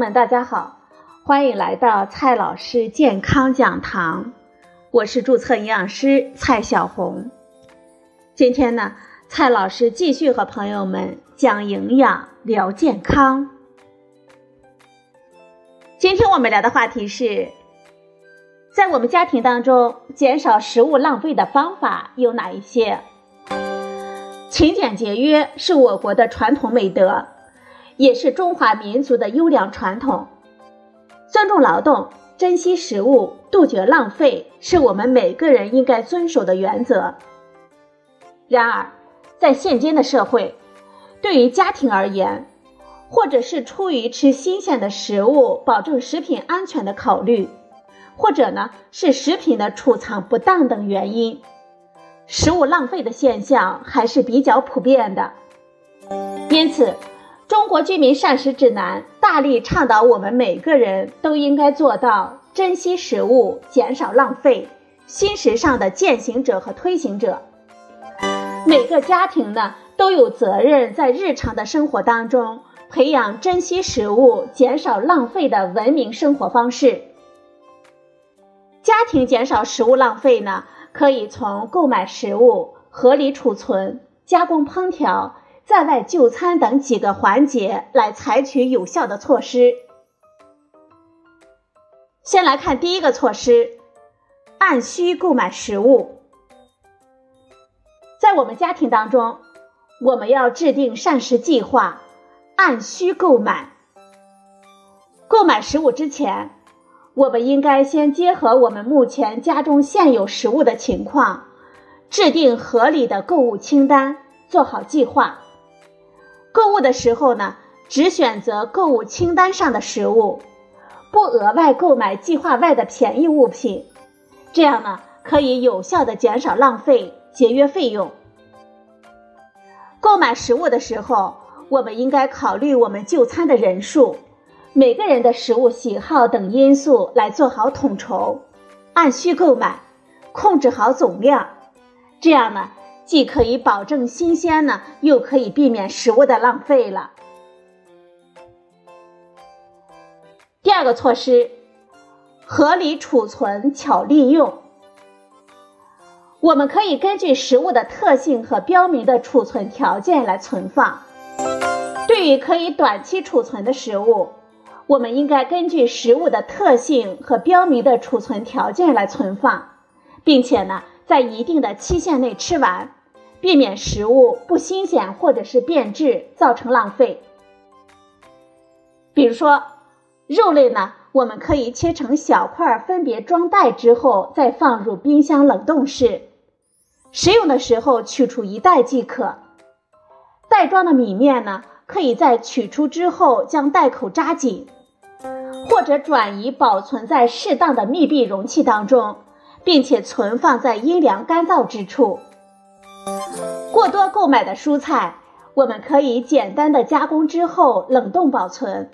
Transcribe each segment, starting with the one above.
们，大家好，欢迎来到蔡老师健康讲堂，我是注册营养师蔡小红。今天呢，蔡老师继续和朋友们讲营养、聊健康。今天我们聊的话题是，在我们家庭当中减少食物浪费的方法有哪一些？勤俭节约是我国的传统美德。也是中华民族的优良传统，尊重劳动、珍惜食物、杜绝浪费，是我们每个人应该遵守的原则。然而，在现今的社会，对于家庭而言，或者是出于吃新鲜的食物、保证食品安全的考虑，或者呢是食品的储藏不当等原因，食物浪费的现象还是比较普遍的。因此，中国居民膳食指南大力倡导，我们每个人都应该做到珍惜食物、减少浪费，新时尚的践行者和推行者。每个家庭呢都有责任在日常的生活当中培养珍惜食物、减少浪费的文明生活方式。家庭减少食物浪费呢，可以从购买食物、合理储存、加工烹调。在外就餐等几个环节来采取有效的措施。先来看第一个措施：按需购买食物。在我们家庭当中，我们要制定膳食计划，按需购买。购买食物之前，我们应该先结合我们目前家中现有食物的情况，制定合理的购物清单，做好计划。购物的时候呢，只选择购物清单上的食物，不额外购买计划外的便宜物品，这样呢可以有效的减少浪费，节约费用。购买食物的时候，我们应该考虑我们就餐的人数、每个人的食物喜好等因素来做好统筹，按需购买，控制好总量，这样呢。既可以保证新鲜呢，又可以避免食物的浪费了。第二个措施，合理储存，巧利用。我们可以根据食物的特性和标明的储存条件来存放。对于可以短期储存的食物，我们应该根据食物的特性和标明的储存条件来存放，并且呢，在一定的期限内吃完。避免食物不新鲜或者是变质造成浪费。比如说，肉类呢，我们可以切成小块，分别装袋之后再放入冰箱冷冻室。食用的时候取出一袋即可。袋装的米面呢，可以在取出之后将袋口扎紧，或者转移保存在适当的密闭容器当中，并且存放在阴凉干燥之处。过多购买的蔬菜，我们可以简单的加工之后冷冻保存。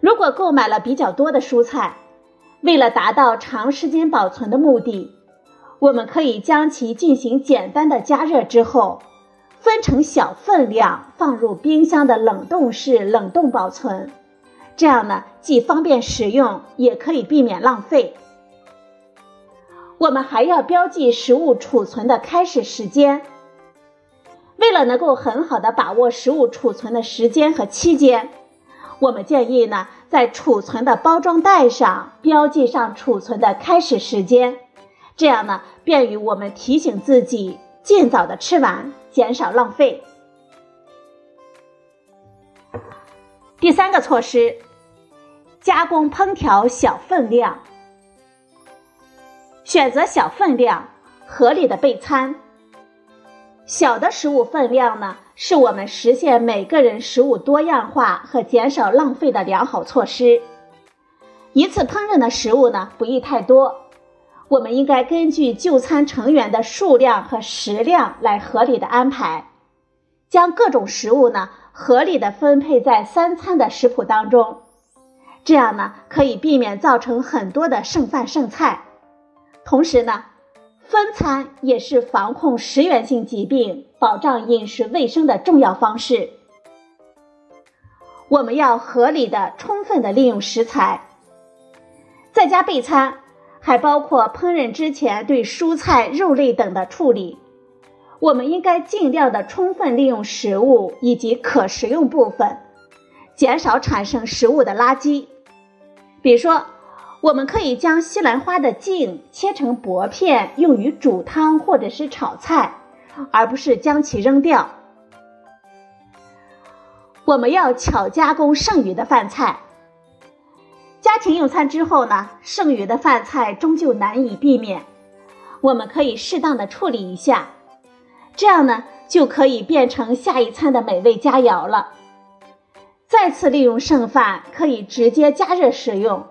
如果购买了比较多的蔬菜，为了达到长时间保存的目的，我们可以将其进行简单的加热之后，分成小分量放入冰箱的冷冻室冷冻保存。这样呢，既方便食用，也可以避免浪费。我们还要标记食物储存的开始时间。为了能够很好的把握食物储存的时间和期间，我们建议呢，在储存的包装袋上标记上储存的开始时间，这样呢，便于我们提醒自己尽早的吃完，减少浪费。第三个措施，加工烹调小分量。选择小分量、合理的备餐。小的食物分量呢，是我们实现每个人食物多样化和减少浪费的良好措施。一次烹饪的食物呢，不宜太多。我们应该根据就餐成员的数量和食量来合理的安排，将各种食物呢合理的分配在三餐的食谱当中。这样呢，可以避免造成很多的剩饭剩菜。同时呢，分餐也是防控食源性疾病、保障饮食卫生的重要方式。我们要合理的、充分的利用食材。在家备餐还包括烹饪之前对蔬菜、肉类等的处理。我们应该尽量的充分利用食物以及可食用部分，减少产生食物的垃圾。比如说，我们可以将西兰花的茎切成薄片，用于煮汤或者是炒菜，而不是将其扔掉。我们要巧加工剩余的饭菜。家庭用餐之后呢，剩余的饭菜终究难以避免，我们可以适当的处理一下。这样呢，就可以变成下一餐的美味佳肴了。再次利用剩饭，可以直接加热食用，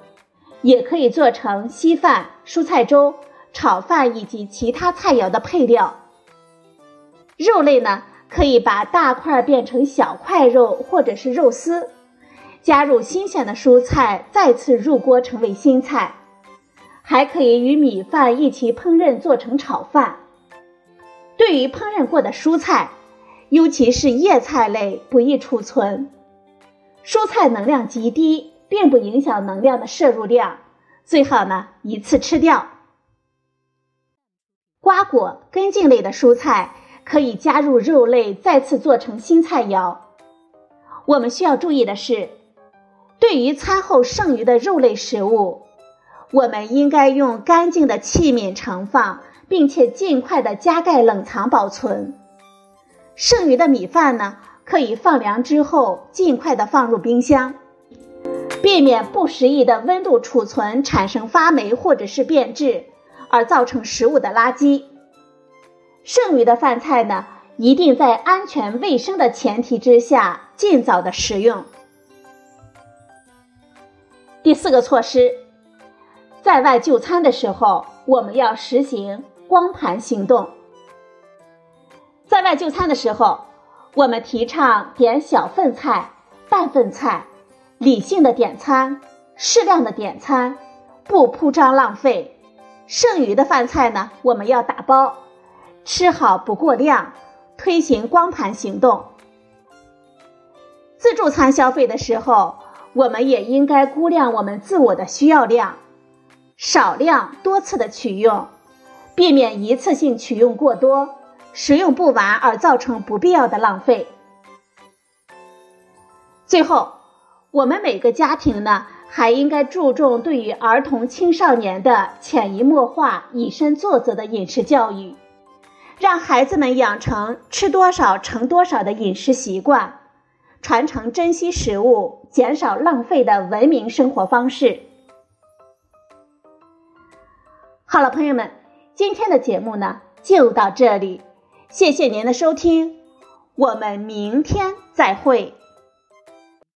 也可以做成稀饭、蔬菜粥、炒饭以及其他菜肴的配料。肉类呢，可以把大块变成小块肉，或者是肉丝，加入新鲜的蔬菜，再次入锅成为新菜。还可以与米饭一起烹饪，做成炒饭。对于烹饪过的蔬菜，尤其是叶菜类，不易储存。蔬菜能量极低，并不影响能量的摄入量，最好呢一次吃掉。瓜果、根茎类的蔬菜可以加入肉类，再次做成新菜肴。我们需要注意的是，对于餐后剩余的肉类食物，我们应该用干净的器皿盛放。并且尽快的加盖冷藏保存。剩余的米饭呢，可以放凉之后尽快的放入冰箱，避免不适宜的温度储存产生发霉或者是变质，而造成食物的垃圾。剩余的饭菜呢，一定在安全卫生的前提之下尽早的食用。第四个措施，在外就餐的时候，我们要实行。光盘行动，在外就餐的时候，我们提倡点小份菜、半份菜，理性的点餐，适量的点餐，不铺张浪费。剩余的饭菜呢，我们要打包，吃好不过量。推行光盘行动。自助餐消费的时候，我们也应该估量我们自我的需要量，少量多次的取用。避免一次性取用过多，食用不完而造成不必要的浪费。最后，我们每个家庭呢，还应该注重对于儿童青少年的潜移默化、以身作则的饮食教育，让孩子们养成吃多少盛多少的饮食习惯，传承珍惜食物、减少浪费的文明生活方式。好了，朋友们。今天的节目呢，就到这里，谢谢您的收听，我们明天再会。